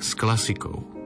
S klasikou.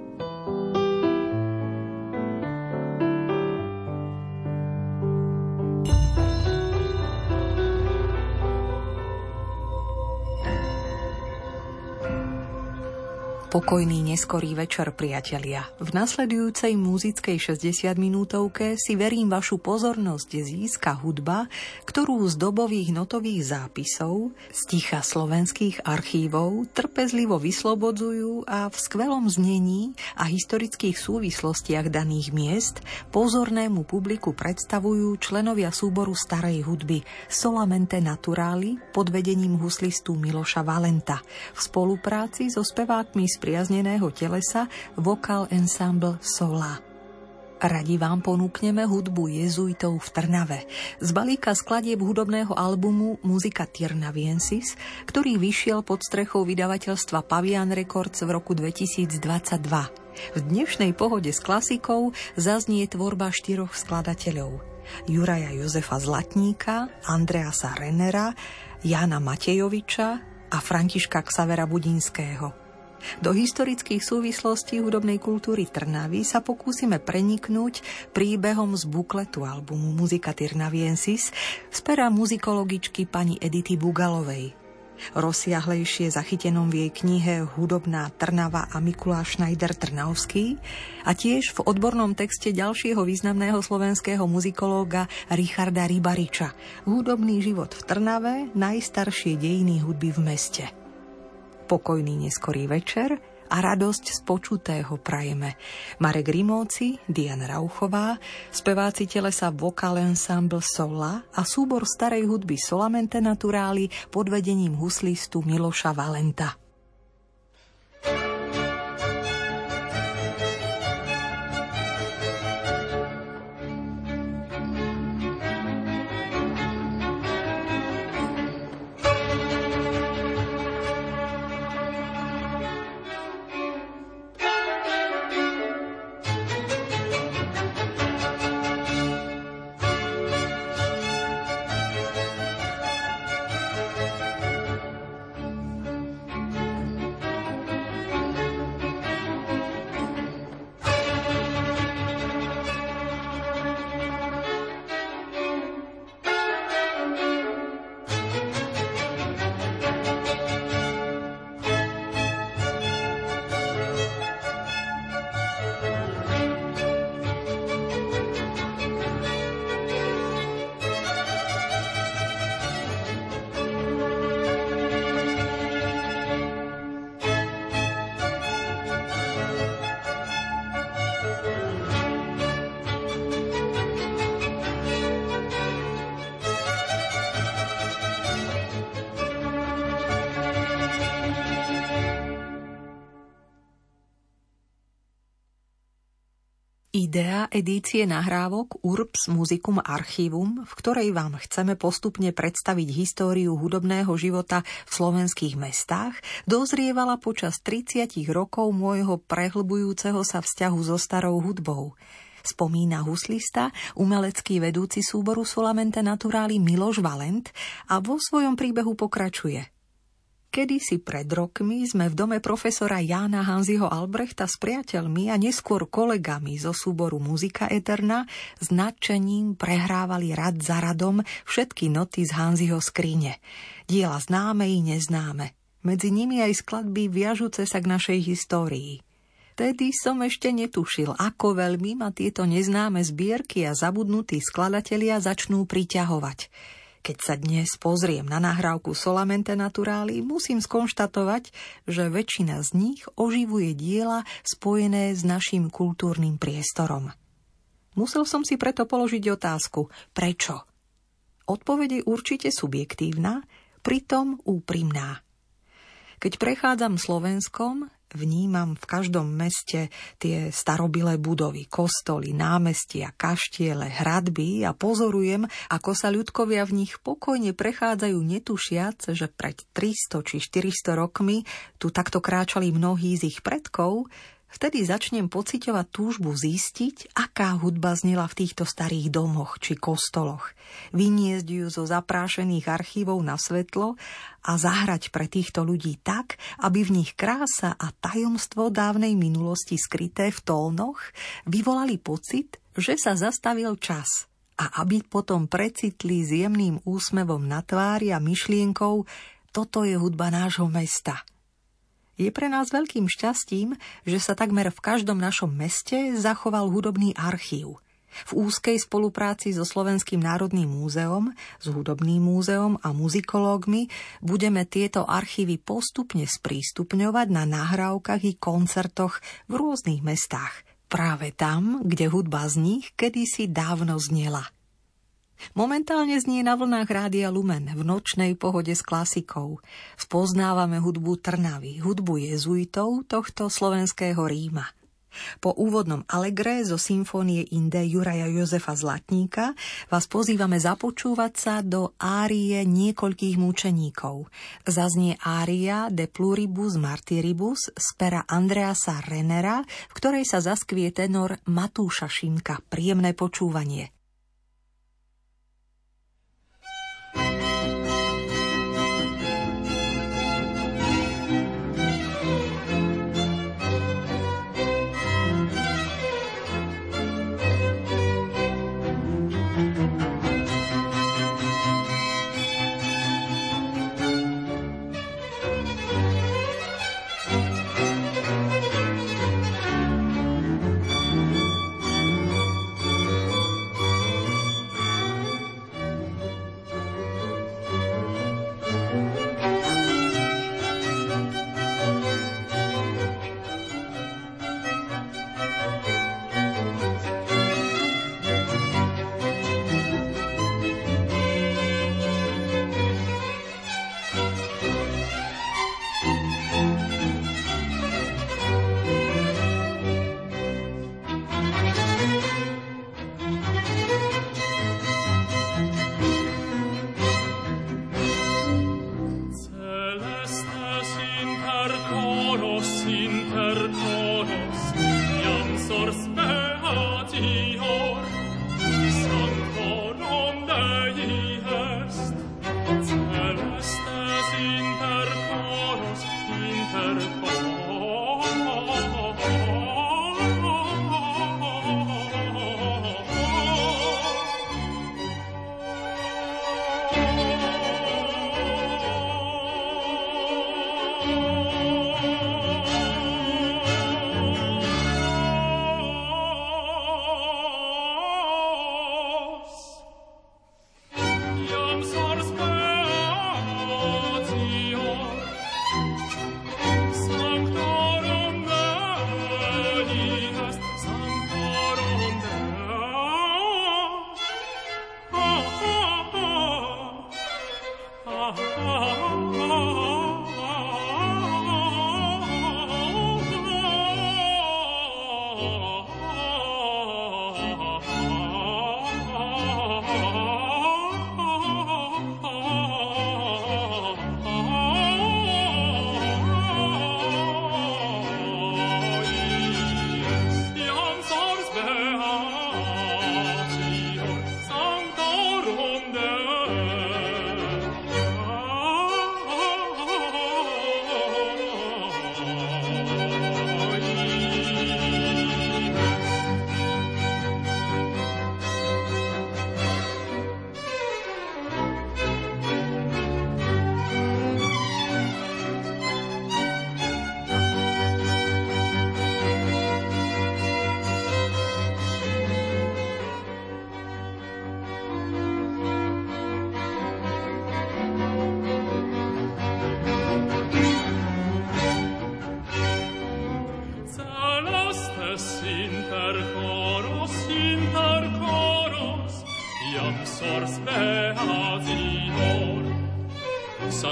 Pokojný neskorý večer, priatelia. V nasledujúcej muzickej 60 minútovke si verím vašu pozornosť získa hudba, ktorú z dobových notových zápisov, z ticha slovenských archívov trpezlivo vyslobodzujú a v skvelom znení a historických súvislostiach daných miest pozornému publiku predstavujú členovia súboru starej hudby Solamente Naturali pod vedením huslistu Miloša Valenta v spolupráci so spevákmi z spriazneného telesa vokál ensemble Sola. Radi vám ponúkneme hudbu jezuitov v Trnave z balíka skladieb hudobného albumu Muzika Tirnaviensis, ktorý vyšiel pod strechou vydavateľstva Pavian Records v roku 2022. V dnešnej pohode s klasikou zaznie tvorba štyroch skladateľov. Juraja Jozefa Zlatníka, Andreasa Renera, Jana Matejoviča a Františka Ksavera Budinského. Do historických súvislostí hudobnej kultúry Trnavy sa pokúsime preniknúť príbehom z bukletu albumu Muzika Tirnaviensis z pera muzikologičky pani Edity Bugalovej. Rozsiahlejšie zachytenom v jej knihe Hudobná Trnava a Mikuláš Schneider Trnavský a tiež v odbornom texte ďalšieho významného slovenského muzikológa Richarda Rybariča Hudobný život v Trnave, najstaršie dejiny hudby v meste pokojný neskorý večer a radosť z počutého prajeme. Marek Rimóci, Diana Rauchová, speváci telesa Vocal Ensemble Sola a súbor starej hudby Solamente Naturáli pod vedením huslistu Miloša Valenta. Edície nahrávok Urbs Musicum Archivum, v ktorej vám chceme postupne predstaviť históriu hudobného života v slovenských mestách, dozrievala počas 30 rokov môjho prehlbujúceho sa vzťahu so starou hudbou. Spomína huslista, umelecký vedúci súboru Solamente Naturáli Miloš Valent a vo svojom príbehu pokračuje – Kedysi pred rokmi sme v dome profesora Jána Hanziho Albrechta s priateľmi a neskôr kolegami zo súboru Muzika Eterna s nadšením prehrávali rad za radom všetky noty z Hanziho skrine. Diela známe i neznáme. Medzi nimi aj skladby viažúce sa k našej histórii. Tedy som ešte netušil, ako veľmi ma tieto neznáme zbierky a zabudnutí skladatelia začnú priťahovať. Keď sa dnes pozriem na nahrávku Solamente Naturáli, musím skonštatovať, že väčšina z nich oživuje diela spojené s našim kultúrnym priestorom. Musel som si preto položiť otázku, prečo? Odpoveď je určite subjektívna, pritom úprimná. Keď prechádzam Slovenskom, vnímam v každom meste tie starobilé budovy, kostoly, námestia, kaštiele, hradby a pozorujem, ako sa ľudkovia v nich pokojne prechádzajú netušiac, že pred 300 či 400 rokmi tu takto kráčali mnohí z ich predkov, Vtedy začnem pociťovať túžbu zistiť, aká hudba znela v týchto starých domoch či kostoloch. Vyniesť ju zo zaprášených archívov na svetlo a zahrať pre týchto ľudí tak, aby v nich krása a tajomstvo dávnej minulosti skryté v tónoch vyvolali pocit, že sa zastavil čas a aby potom precitli s jemným úsmevom na tvári a myšlienkou toto je hudba nášho mesta – je pre nás veľkým šťastím, že sa takmer v každom našom meste zachoval hudobný archív. V úzkej spolupráci so Slovenským národným múzeom, s Hudobným múzeom a muzikológmi budeme tieto archívy postupne sprístupňovať na nahrávkach i koncertoch v rôznych mestách. Práve tam, kde hudba z nich kedysi dávno znela. Momentálne znie na vlnách Rádia Lumen v nočnej pohode s klasikou. Spoznávame hudbu Trnavy, hudbu jezuitov tohto slovenského Ríma. Po úvodnom Allegre zo symfónie Inde Juraja Jozefa Zlatníka vás pozývame započúvať sa do árie niekoľkých mučeníkov. Zaznie ária De Pluribus Martiribus z pera Andreasa Renera, v ktorej sa zaskvie tenor Matúša Šimka. Príjemné počúvanie.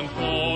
on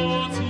Lord.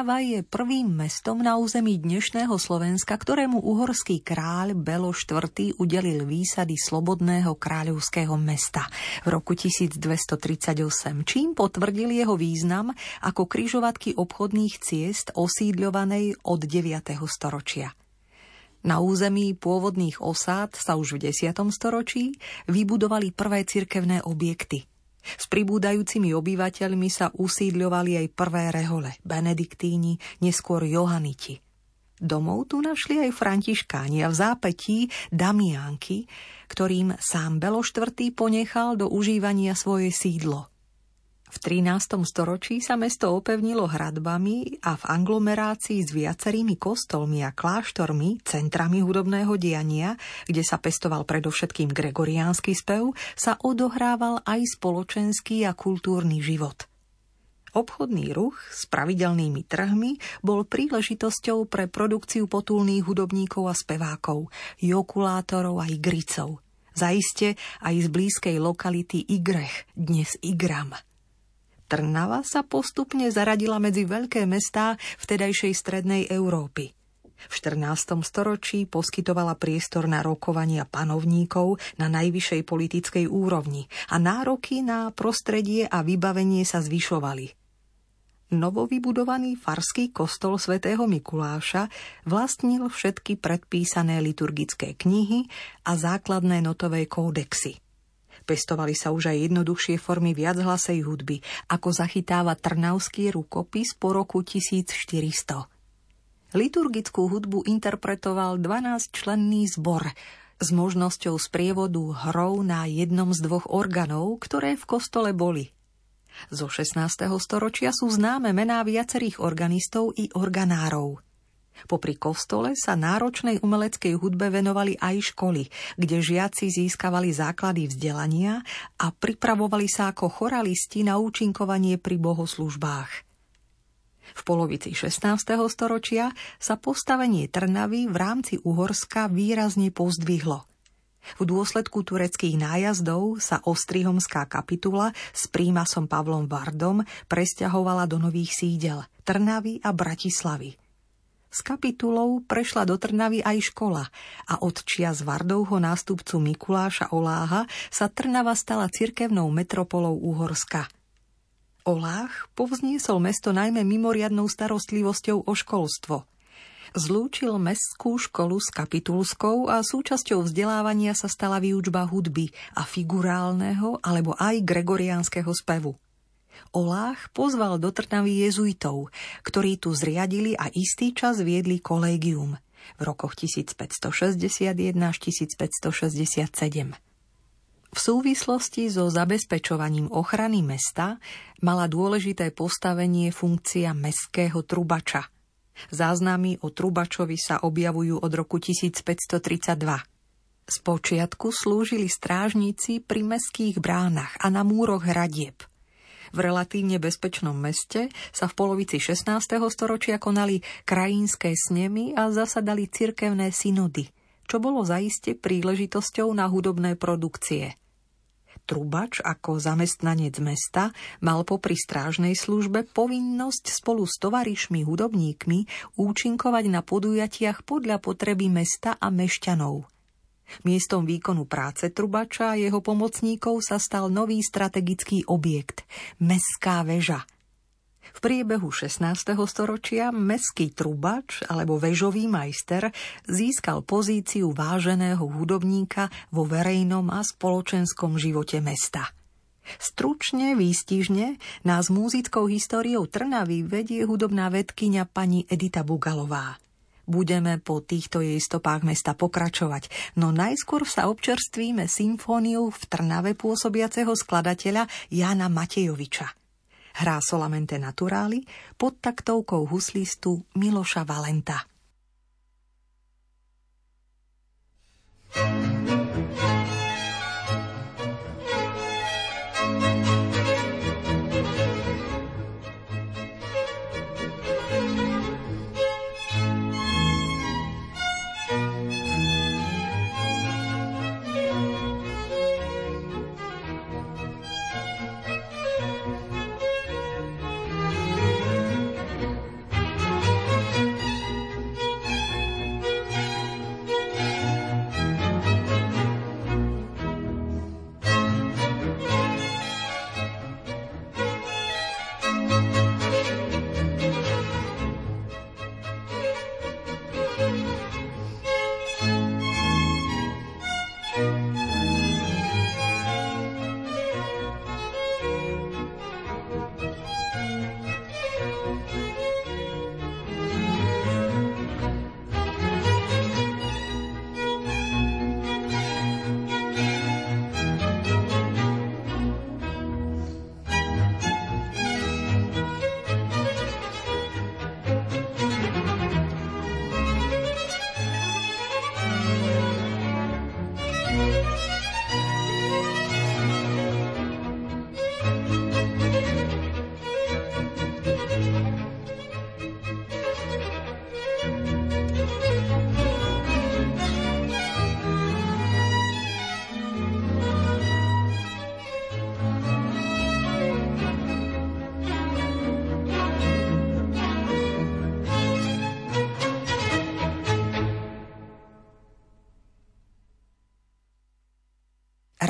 Trnava je prvým mestom na území dnešného Slovenska, ktorému uhorský kráľ Belo IV. udelil výsady slobodného kráľovského mesta v roku 1238, čím potvrdil jeho význam ako kryžovatky obchodných ciest osídľovanej od 9. storočia. Na území pôvodných osád sa už v 10. storočí vybudovali prvé cirkevné objekty – s pribúdajúcimi obyvateľmi sa usídľovali aj prvé rehole, benediktíni, neskôr johaniti. Domov tu našli aj františkáni a v zápetí Damiánky, ktorým sám Belo IV. ponechal do užívania svoje sídlo. V 13. storočí sa mesto opevnilo hradbami a v anglomerácii s viacerými kostolmi a kláštormi, centrami hudobného diania, kde sa pestoval predovšetkým gregoriánsky spev, sa odohrával aj spoločenský a kultúrny život. Obchodný ruch s pravidelnými trhmi bol príležitosťou pre produkciu potulných hudobníkov a spevákov, jokulátorov a igricov. Zaiste aj z blízkej lokality Igrech, dnes Igram – Trnava sa postupne zaradila medzi veľké mestá vtedajšej strednej Európy. V 14. storočí poskytovala priestor na rokovania panovníkov na najvyššej politickej úrovni a nároky na prostredie a vybavenie sa zvyšovali. Novovybudovaný farský kostol svätého Mikuláša vlastnil všetky predpísané liturgické knihy a základné notové kódexy – Pestovali sa už aj jednoduchšie formy viachlasej hudby, ako zachytáva Trnavský rukopis po roku 1400. Liturgickú hudbu interpretoval 12-členný zbor s možnosťou sprievodu hrou na jednom z dvoch organov, ktoré v kostole boli. Zo 16. storočia sú známe mená viacerých organistov i organárov – Popri kostole sa náročnej umeleckej hudbe venovali aj školy, kde žiaci získavali základy vzdelania a pripravovali sa ako choralisti na účinkovanie pri bohoslužbách. V polovici 16. storočia sa postavenie Trnavy v rámci Uhorska výrazne pozdvihlo. V dôsledku tureckých nájazdov sa Ostrihomská kapitula s prímasom Pavlom Vardom presťahovala do nových sídel Trnavy a Bratislavy – s kapitulou prešla do Trnavy aj škola a od čia z Vardovho nástupcu Mikuláša Oláha sa Trnava stala cirkevnou metropolou Úhorska. Olách povzniesol mesto najmä mimoriadnou starostlivosťou o školstvo. Zlúčil mestskú školu s kapitulskou a súčasťou vzdelávania sa stala výučba hudby a figurálneho alebo aj gregoriánskeho spevu. Olách pozval do Trnavy jezuitov, ktorí tu zriadili a istý čas viedli kolégium v rokoch 1561 až 1567. V súvislosti so zabezpečovaním ochrany mesta mala dôležité postavenie funkcia mestského trubača. Záznamy o trubačovi sa objavujú od roku 1532. Spočiatku slúžili strážnici pri mestských bránach a na múroch hradieb – v relatívne bezpečnom meste sa v polovici 16. storočia konali krajinské snemy a zasadali cirkevné synody, čo bolo zaiste príležitosťou na hudobné produkcie. Trubač ako zamestnanec mesta mal popri strážnej službe povinnosť spolu s tovarišmi hudobníkmi účinkovať na podujatiach podľa potreby mesta a mešťanov – Miestom výkonu práce trubača a jeho pomocníkov sa stal nový strategický objekt – Mestská väža. V priebehu 16. storočia meský trubač alebo väžový majster získal pozíciu váženého hudobníka vo verejnom a spoločenskom živote mesta. Stručne, výstižne nás múzickou históriou Trnavy vedie hudobná vedkynia pani Edita Bugalová. Budeme po týchto jej stopách mesta pokračovať, no najskôr sa občerstvíme symfóniou v Trnave pôsobiaceho skladateľa Jana Matejoviča. Hrá Solamente Naturáli pod taktovkou huslistu Miloša Valenta. thank you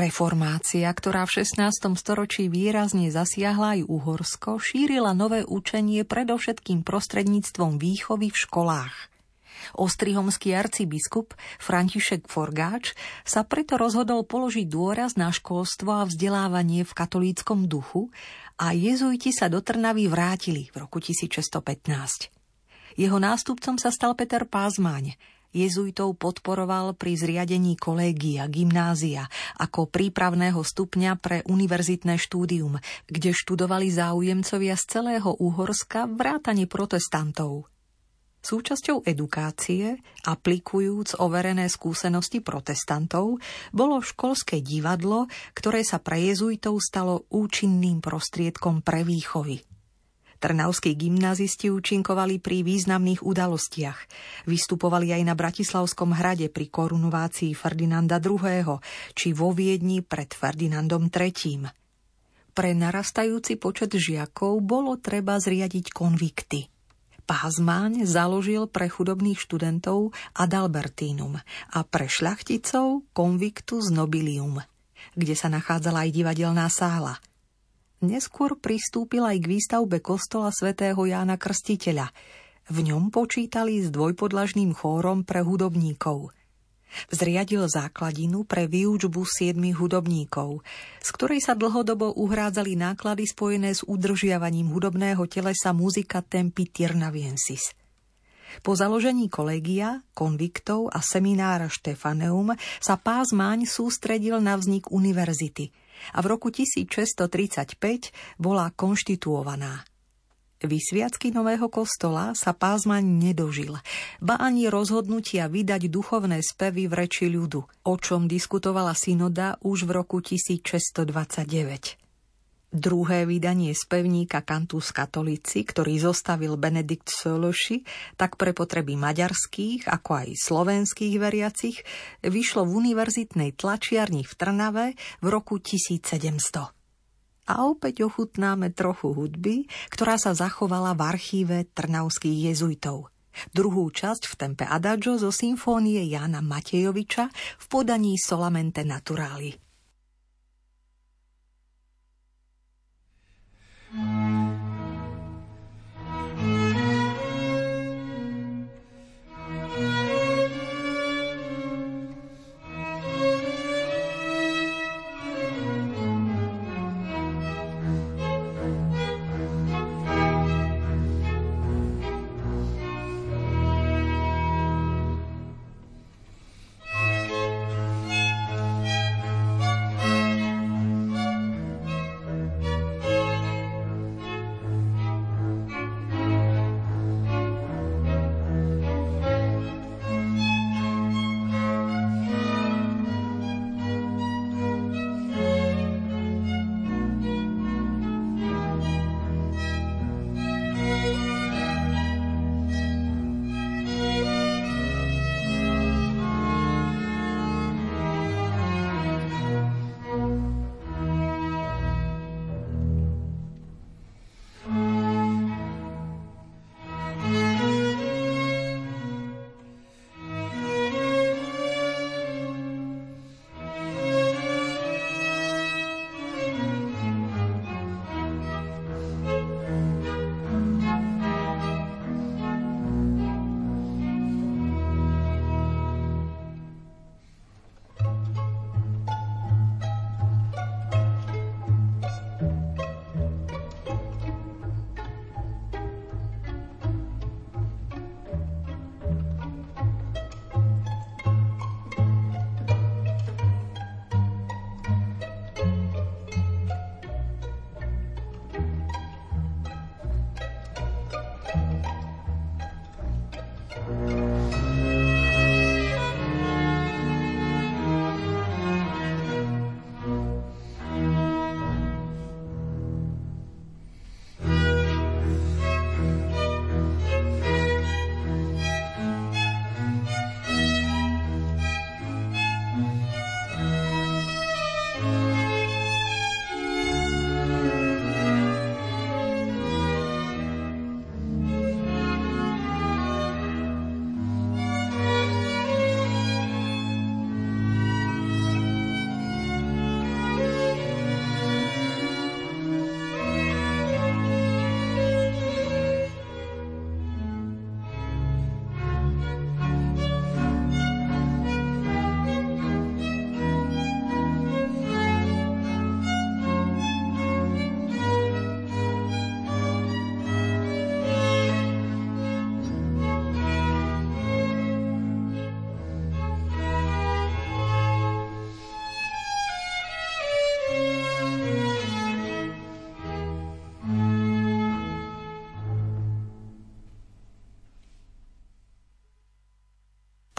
Reformácia, ktorá v 16. storočí výrazne zasiahla aj Uhorsko, šírila nové učenie predovšetkým prostredníctvom výchovy v školách. Ostrihomský arcibiskup František Forgáč sa preto rozhodol položiť dôraz na školstvo a vzdelávanie v katolíckom duchu a jezuiti sa do Trnavy vrátili v roku 1615. Jeho nástupcom sa stal Peter Pázmaň, jezuitov podporoval pri zriadení kolégia, gymnázia ako prípravného stupňa pre univerzitné štúdium, kde študovali záujemcovia z celého Úhorska vrátane protestantov. Súčasťou edukácie, aplikujúc overené skúsenosti protestantov, bolo školské divadlo, ktoré sa pre jezuitov stalo účinným prostriedkom pre výchovy. Trnavskí gymnazisti účinkovali pri významných udalostiach. Vystupovali aj na Bratislavskom hrade pri korunovácii Ferdinanda II. či vo Viedni pred Ferdinandom III. Pre narastajúci počet žiakov bolo treba zriadiť konvikty. Pázmáň založil pre chudobných študentov Adalbertínum a pre šľachticov Convictus Nobilium, kde sa nachádzala aj divadelná sála – Neskôr pristúpil aj k výstavbe kostola svätého Jána Krstiteľa. V ňom počítali s dvojpodlažným chórom pre hudobníkov. Zriadil základinu pre výučbu siedmých hudobníkov, z ktorej sa dlhodobo uhrádzali náklady spojené s udržiavaním hudobného telesa muzika Tempi Tirnaviensis. Po založení kolegia, konviktov a seminára Štefaneum sa Pás Máň sústredil na vznik univerzity – a v roku 1635 bola konštituovaná. Vysviacky nového kostola sa pázmaň nedožil, ba ani rozhodnutia vydať duchovné spevy v reči ľudu, o čom diskutovala synoda už v roku 1629. Druhé vydanie spevníka Cantus Katolíci, ktorý zostavil Benedikt Sološi, tak pre potreby maďarských, ako aj slovenských veriacich, vyšlo v univerzitnej tlačiarni v Trnave v roku 1700. A opäť ochutnáme trochu hudby, ktorá sa zachovala v archíve trnavských jezuitov. Druhú časť v tempe Adagio zo symfónie Jána Matejoviča v podaní Solamente Naturali. Música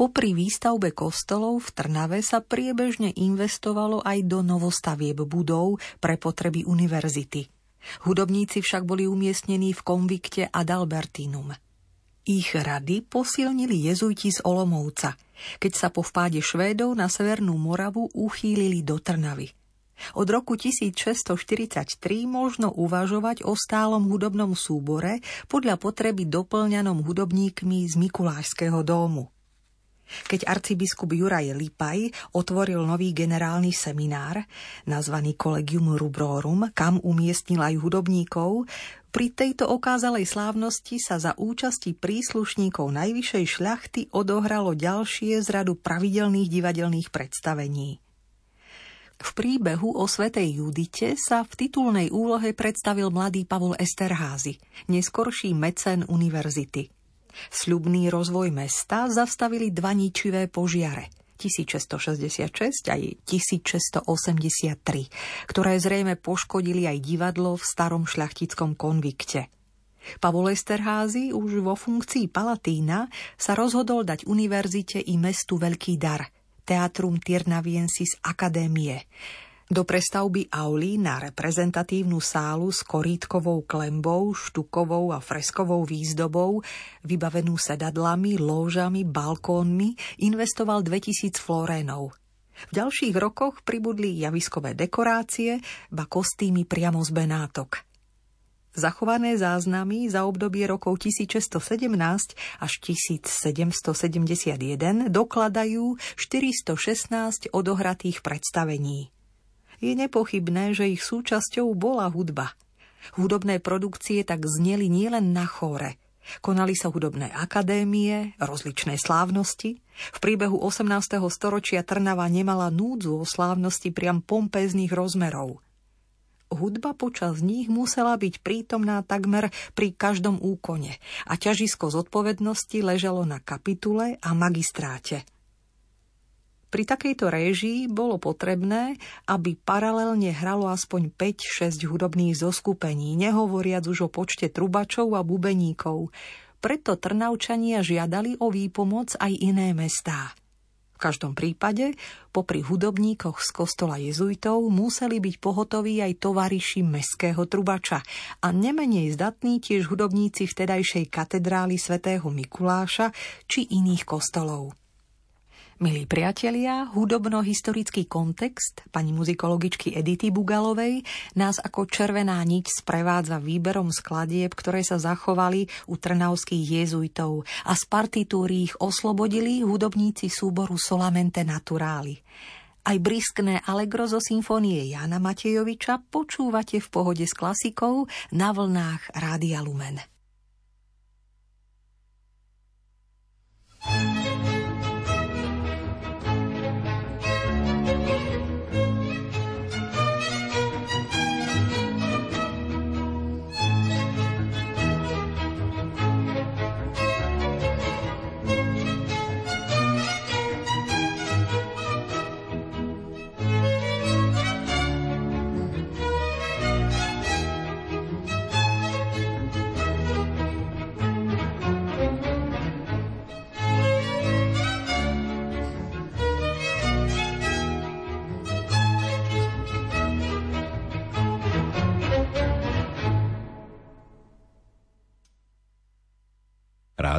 Popri výstavbe kostolov v Trnave sa priebežne investovalo aj do novostavieb budov pre potreby univerzity. Hudobníci však boli umiestnení v konvikte Adalbertinum. Ich rady posilnili jezuiti z Olomovca, keď sa po vpáde Švédov na Severnú Moravu uchýlili do Trnavy. Od roku 1643 možno uvažovať o stálom hudobnom súbore podľa potreby doplňanom hudobníkmi z Mikulášského domu. Keď arcibiskup Juraj Lipaj otvoril nový generálny seminár, nazvaný Collegium Rubrorum, kam umiestnil aj hudobníkov, pri tejto okázalej slávnosti sa za účasti príslušníkov najvyššej šľachty odohralo ďalšie z radu pravidelných divadelných predstavení. V príbehu o svetej Judite sa v titulnej úlohe predstavil mladý Pavol Esterházy, neskorší mecen univerzity – Sľubný rozvoj mesta zastavili dva ničivé požiare – 1666 aj 1683, ktoré zrejme poškodili aj divadlo v starom šľachtickom konvikte. Pavol Esterházy už vo funkcii Palatína sa rozhodol dať univerzite i mestu veľký dar – Teatrum Tirnaviensis Akadémie, do prestavby auly na reprezentatívnu sálu s korítkovou klembou, štukovou a freskovou výzdobou, vybavenú sedadlami, lóžami, balkónmi, investoval 2000 florénov. V ďalších rokoch pribudli javiskové dekorácie, ba kostýmy priamo z Benátok. Zachované záznamy za obdobie rokov 1617 až 1771 dokladajú 416 odohratých predstavení je nepochybné, že ich súčasťou bola hudba. Hudobné produkcie tak zneli nielen na chóre. Konali sa hudobné akadémie, rozličné slávnosti. V priebehu 18. storočia Trnava nemala núdzu o slávnosti priam pompéznych rozmerov. Hudba počas nich musela byť prítomná takmer pri každom úkone a ťažisko zodpovednosti ležalo na kapitule a magistráte – pri takejto réžii bolo potrebné, aby paralelne hralo aspoň 5-6 hudobných zoskupení, nehovoriac už o počte trubačov a bubeníkov. Preto Trnaučania žiadali o výpomoc aj iné mestá. V každom prípade, popri hudobníkoch z kostola jezuitov museli byť pohotoví aj tovariši meského trubača a nemenej zdatní tiež hudobníci vtedajšej katedrály svätého Mikuláša či iných kostolov. Milí priatelia, hudobno-historický kontext pani muzikologičky Edity Bugalovej nás ako červená niť sprevádza výberom skladieb, ktoré sa zachovali u trnavských jezuitov a z partitúry ich oslobodili hudobníci súboru Solamente Naturali. Aj briskné allegro zo symfónie Jana Matejoviča počúvate v pohode s klasikou na vlnách Rádia Lumen.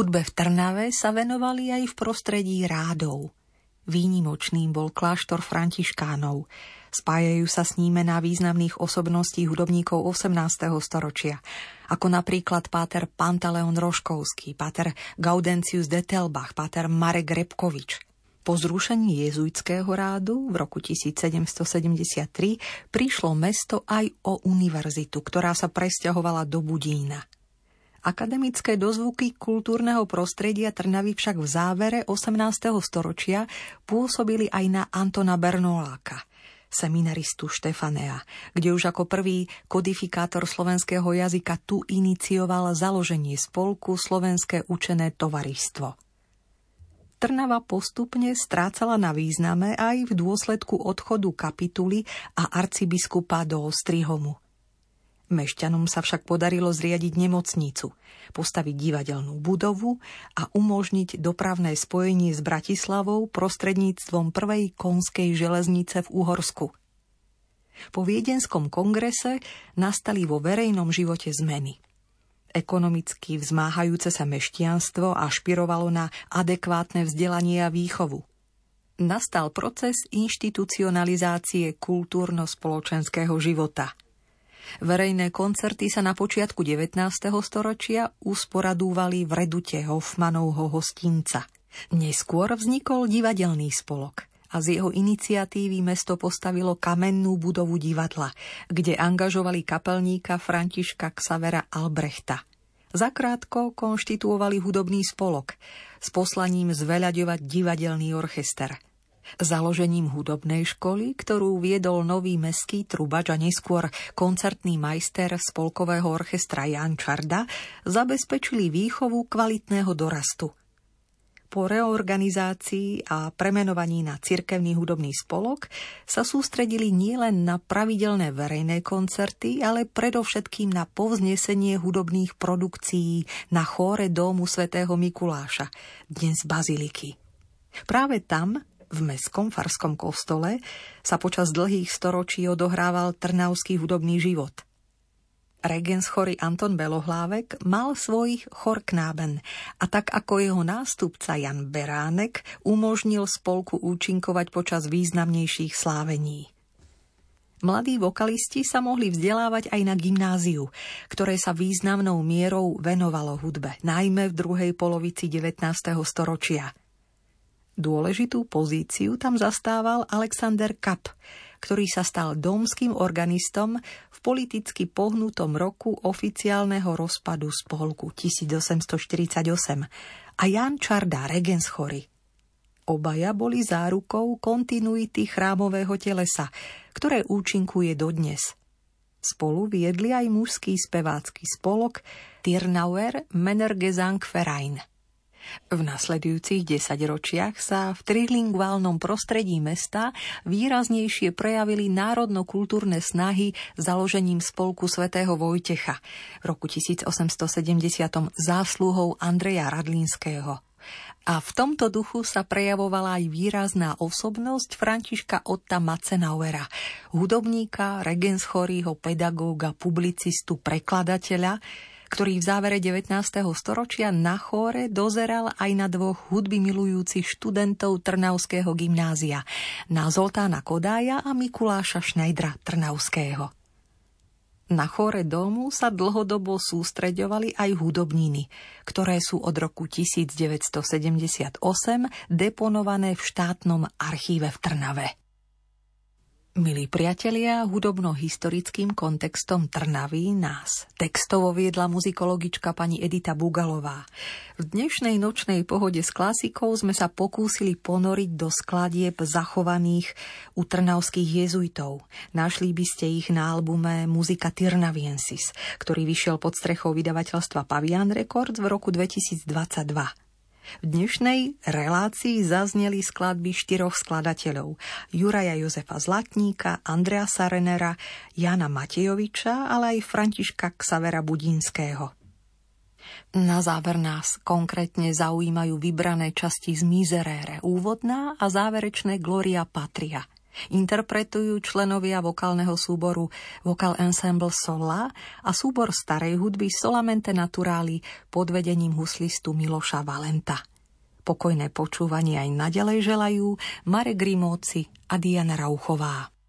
Hudbe v Trnave sa venovali aj v prostredí rádov. Výnimočným bol kláštor františkánov. Spájajú sa s ním na významných osobností hudobníkov 18. storočia, ako napríklad páter Pantaleon Roškovský, páter Gaudencius Detelbach, páter Marek Repkovič – po zrušení jezuitského rádu v roku 1773 prišlo mesto aj o univerzitu, ktorá sa presťahovala do Budína. Akademické dozvuky kultúrneho prostredia Trnavy však v závere 18. storočia pôsobili aj na Antona Bernoláka, seminaristu Štefanea, kde už ako prvý kodifikátor slovenského jazyka tu inicioval založenie spolku Slovenské učené tovaristvo. Trnava postupne strácala na význame aj v dôsledku odchodu kapituly a arcibiskupa do Ostrihomu. Mešťanom sa však podarilo zriadiť nemocnicu, postaviť divadelnú budovu a umožniť dopravné spojenie s Bratislavou prostredníctvom prvej konskej železnice v Uhorsku. Po viedenskom kongrese nastali vo verejnom živote zmeny – Ekonomicky vzmáhajúce sa meštianstvo ašpirovalo na adekvátne vzdelanie a výchovu. Nastal proces inštitucionalizácie kultúrno-spoločenského života. Verejné koncerty sa na počiatku 19. storočia usporadúvali v redute Hoffmanovho hostinca. Neskôr vznikol divadelný spolok a z jeho iniciatívy mesto postavilo kamennú budovu divadla, kde angažovali kapelníka Františka Xavera Albrechta. Zakrátko konštituovali hudobný spolok s poslaním zveľaďovať divadelný orchester. Založením hudobnej školy, ktorú viedol nový meský trubač a neskôr koncertný majster spolkového orchestra Jan Čarda, zabezpečili výchovu kvalitného dorastu – po reorganizácii a premenovaní na cirkevný hudobný spolok sa sústredili nielen na pravidelné verejné koncerty, ale predovšetkým na povznesenie hudobných produkcií na chóre domu svätého Mikuláša, dnes Baziliky. Práve tam, v Mestskom farskom kostole, sa počas dlhých storočí odohrával trnavský hudobný život – Regens chorý Anton Belohlávek mal svojich chorknáben a tak ako jeho nástupca Jan Beránek umožnil spolku účinkovať počas významnejších slávení. Mladí vokalisti sa mohli vzdelávať aj na gymnáziu, ktoré sa významnou mierou venovalo hudbe, najmä v druhej polovici 19. storočia. Dôležitú pozíciu tam zastával Alexander Kapp, ktorý sa stal domským organistom v politicky pohnutom roku oficiálneho rozpadu spolku 1848 a Jan Čarda Regenschory. Obaja boli zárukou kontinuity chrámového telesa, ktoré účinkuje dodnes. Spolu viedli aj mužský spevácky spolok Tirnauer Verein – v nasledujúcich desaťročiach sa v trilinguálnom prostredí mesta výraznejšie prejavili národno-kultúrne snahy založením spolku svätého Vojtecha v roku 1870 zásluhou Andreja Radlínskeho. A v tomto duchu sa prejavovala aj výrazná osobnosť Františka Otta Macenauera, hudobníka, regenschorýho pedagóga, publicistu, prekladateľa, ktorý v závere 19. storočia na chóre dozeral aj na dvoch hudby milujúcich študentov Trnavského gymnázia, na Zoltána Kodája a Mikuláša Šnejdra Trnavského. Na chóre domu sa dlhodobo sústreďovali aj hudobniny, ktoré sú od roku 1978 deponované v štátnom archíve v Trnave. Milí priatelia, hudobno-historickým kontextom Trnavy nás textovo viedla muzikologička pani Edita Bugalová. V dnešnej nočnej pohode s klasikou sme sa pokúsili ponoriť do skladieb zachovaných u trnavských jezuitov. Našli by ste ich na albume Muzika Tirnaviensis, ktorý vyšiel pod strechou vydavateľstva Pavian Records v roku 2022. V dnešnej relácii zazneli skladby štyroch skladateľov. Juraja Jozefa Zlatníka, Andrea Sarenera, Jana Matejoviča, ale aj Františka Ksavera Budinského. Na záver nás konkrétne zaujímajú vybrané časti z Miserere, úvodná a záverečné Gloria Patria – Interpretujú členovia vokálneho súboru Vocal Ensemble Sola a súbor starej hudby Solamente Naturali pod vedením huslistu Miloša Valenta. Pokojné počúvanie aj naďalej želajú Marek Grimóci a Diana Rauchová.